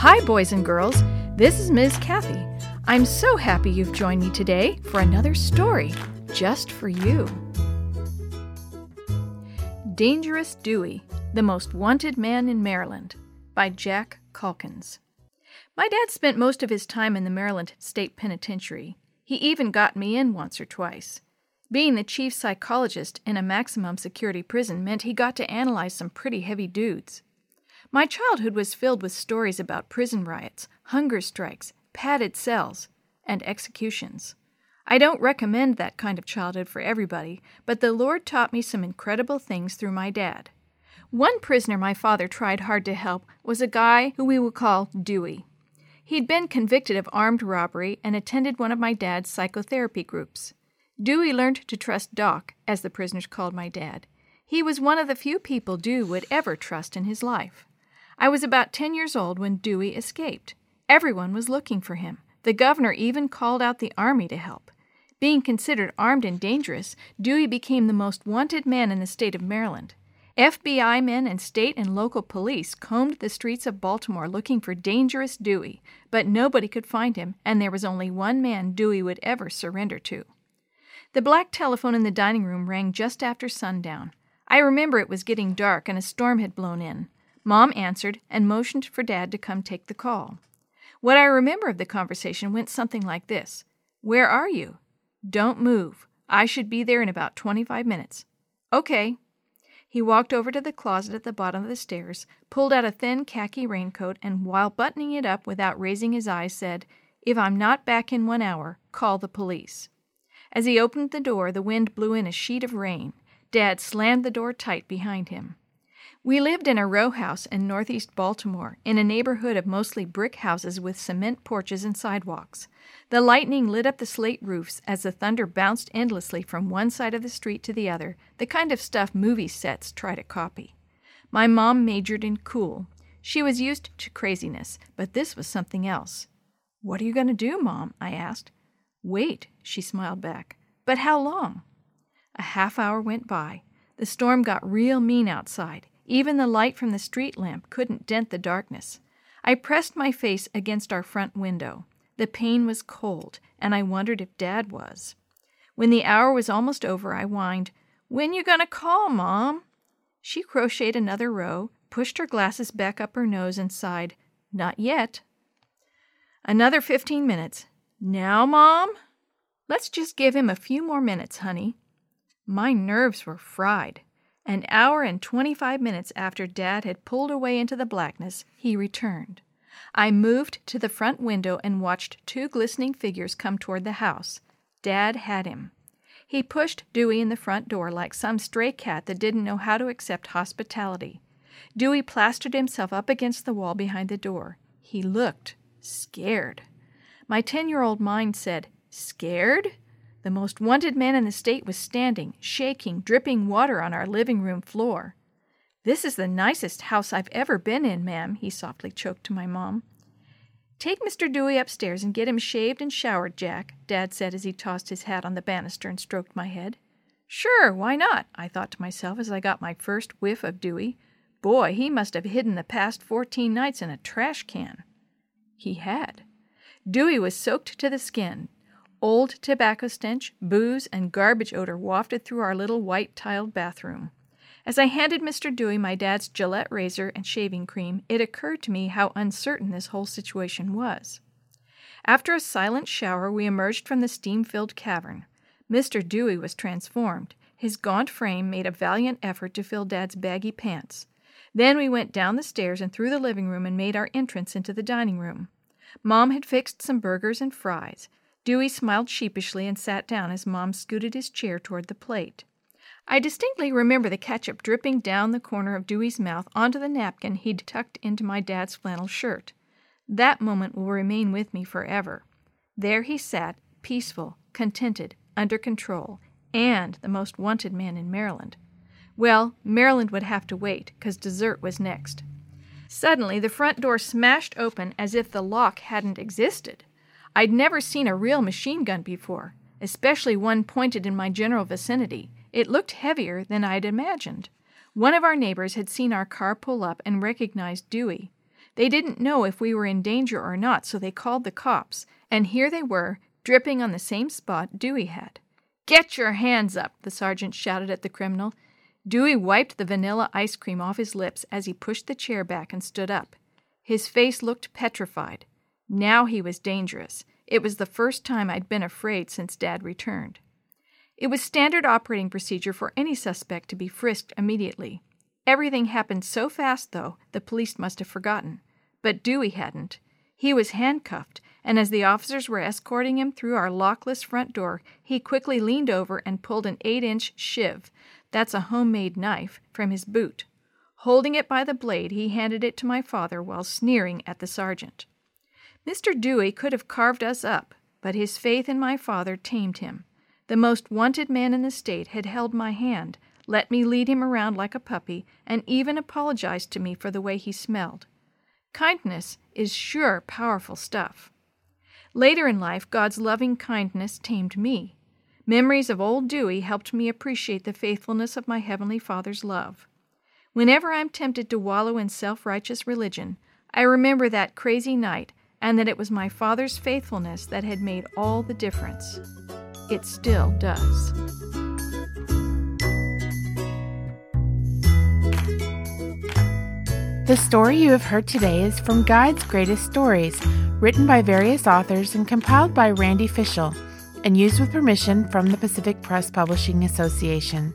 Hi, boys and girls. This is Ms. Kathy. I'm so happy you've joined me today for another story just for you. Dangerous Dewey, the Most Wanted Man in Maryland by Jack Calkins. My dad spent most of his time in the Maryland State Penitentiary. He even got me in once or twice. Being the chief psychologist in a maximum security prison meant he got to analyze some pretty heavy dudes. My childhood was filled with stories about prison riots, hunger strikes, padded cells, and executions. I don't recommend that kind of childhood for everybody, but the Lord taught me some incredible things through my dad. One prisoner my father tried hard to help was a guy who we would call Dewey. He'd been convicted of armed robbery and attended one of my dad's psychotherapy groups. Dewey learned to trust Doc, as the prisoners called my dad. He was one of the few people Dewey would ever trust in his life. I was about 10 years old when Dewey escaped. Everyone was looking for him. The governor even called out the army to help. Being considered armed and dangerous, Dewey became the most wanted man in the state of Maryland. FBI men and state and local police combed the streets of Baltimore looking for dangerous Dewey, but nobody could find him, and there was only one man Dewey would ever surrender to. The black telephone in the dining room rang just after sundown. I remember it was getting dark and a storm had blown in. Mom answered and motioned for Dad to come take the call. What I remember of the conversation went something like this Where are you? Don't move. I should be there in about 25 minutes. Okay. He walked over to the closet at the bottom of the stairs, pulled out a thin khaki raincoat, and while buttoning it up without raising his eyes, said, If I'm not back in one hour, call the police. As he opened the door, the wind blew in a sheet of rain. Dad slammed the door tight behind him. We lived in a row house in northeast Baltimore, in a neighborhood of mostly brick houses with cement porches and sidewalks. The lightning lit up the slate roofs as the thunder bounced endlessly from one side of the street to the other, the kind of stuff movie sets try to copy. My mom majored in cool. She was used to craziness, but this was something else. What are you going to do, Mom? I asked. Wait, she smiled back. But how long? A half hour went by. The storm got real mean outside. Even the light from the street lamp couldn't dent the darkness. I pressed my face against our front window. The pane was cold, and I wondered if Dad was. When the hour was almost over, I whined, When you gonna call, Mom? She crocheted another row, pushed her glasses back up her nose, and sighed, Not yet. Another fifteen minutes. Now, Mom? Let's just give him a few more minutes, honey. My nerves were fried. An hour and twenty five minutes after Dad had pulled away into the blackness, he returned. I moved to the front window and watched two glistening figures come toward the house. Dad had him. He pushed Dewey in the front door like some stray cat that didn't know how to accept hospitality. Dewey plastered himself up against the wall behind the door. He looked scared. My ten year old mind said, Scared? The most wanted man in the state was standing, shaking, dripping water on our living room floor. This is the nicest house I've ever been in, ma'am, he softly choked to my mom. Take Mr. Dewey upstairs and get him shaved and showered, Jack, Dad said as he tossed his hat on the banister and stroked my head. Sure, why not? I thought to myself as I got my first whiff of Dewey. Boy, he must have hidden the past fourteen nights in a trash can. He had. Dewey was soaked to the skin. Old tobacco stench, booze, and garbage odor wafted through our little white tiled bathroom. As I handed Mr. Dewey my dad's Gillette razor and shaving cream, it occurred to me how uncertain this whole situation was. After a silent shower, we emerged from the steam filled cavern. Mr. Dewey was transformed. His gaunt frame made a valiant effort to fill Dad's baggy pants. Then we went down the stairs and through the living room and made our entrance into the dining room. Mom had fixed some burgers and fries. Dewey smiled sheepishly and sat down as Mom scooted his chair toward the plate. I distinctly remember the ketchup dripping down the corner of Dewey's mouth onto the napkin he'd tucked into my dad's flannel shirt. That moment will remain with me forever. There he sat, peaceful, contented, under control, and the most wanted man in Maryland. Well, Maryland would have to wait, because dessert was next. Suddenly, the front door smashed open as if the lock hadn't existed. I'd never seen a real machine gun before, especially one pointed in my general vicinity. It looked heavier than I'd imagined. One of our neighbors had seen our car pull up and recognized Dewey. They didn't know if we were in danger or not, so they called the cops, and here they were, dripping on the same spot Dewey had. Get your hands up, the sergeant shouted at the criminal. Dewey wiped the vanilla ice cream off his lips as he pushed the chair back and stood up. His face looked petrified. Now he was dangerous. It was the first time I'd been afraid since Dad returned. It was standard operating procedure for any suspect to be frisked immediately. Everything happened so fast, though, the police must have forgotten. But Dewey hadn't. He was handcuffed, and as the officers were escorting him through our lockless front door, he quickly leaned over and pulled an eight inch shiv that's a homemade knife from his boot. Holding it by the blade, he handed it to my father while sneering at the sergeant. Mr. Dewey could have carved us up, but his faith in my father tamed him. The most wanted man in the state had held my hand, let me lead him around like a puppy, and even apologized to me for the way he smelled. Kindness is sure powerful stuff. Later in life, God's loving kindness tamed me. Memories of old Dewey helped me appreciate the faithfulness of my Heavenly Father's love. Whenever I'm tempted to wallow in self righteous religion, I remember that crazy night and that it was my Father's faithfulness that had made all the difference. It still does. The story you have heard today is from Guide's Greatest Stories, written by various authors and compiled by Randy Fishell, and used with permission from the Pacific Press Publishing Association.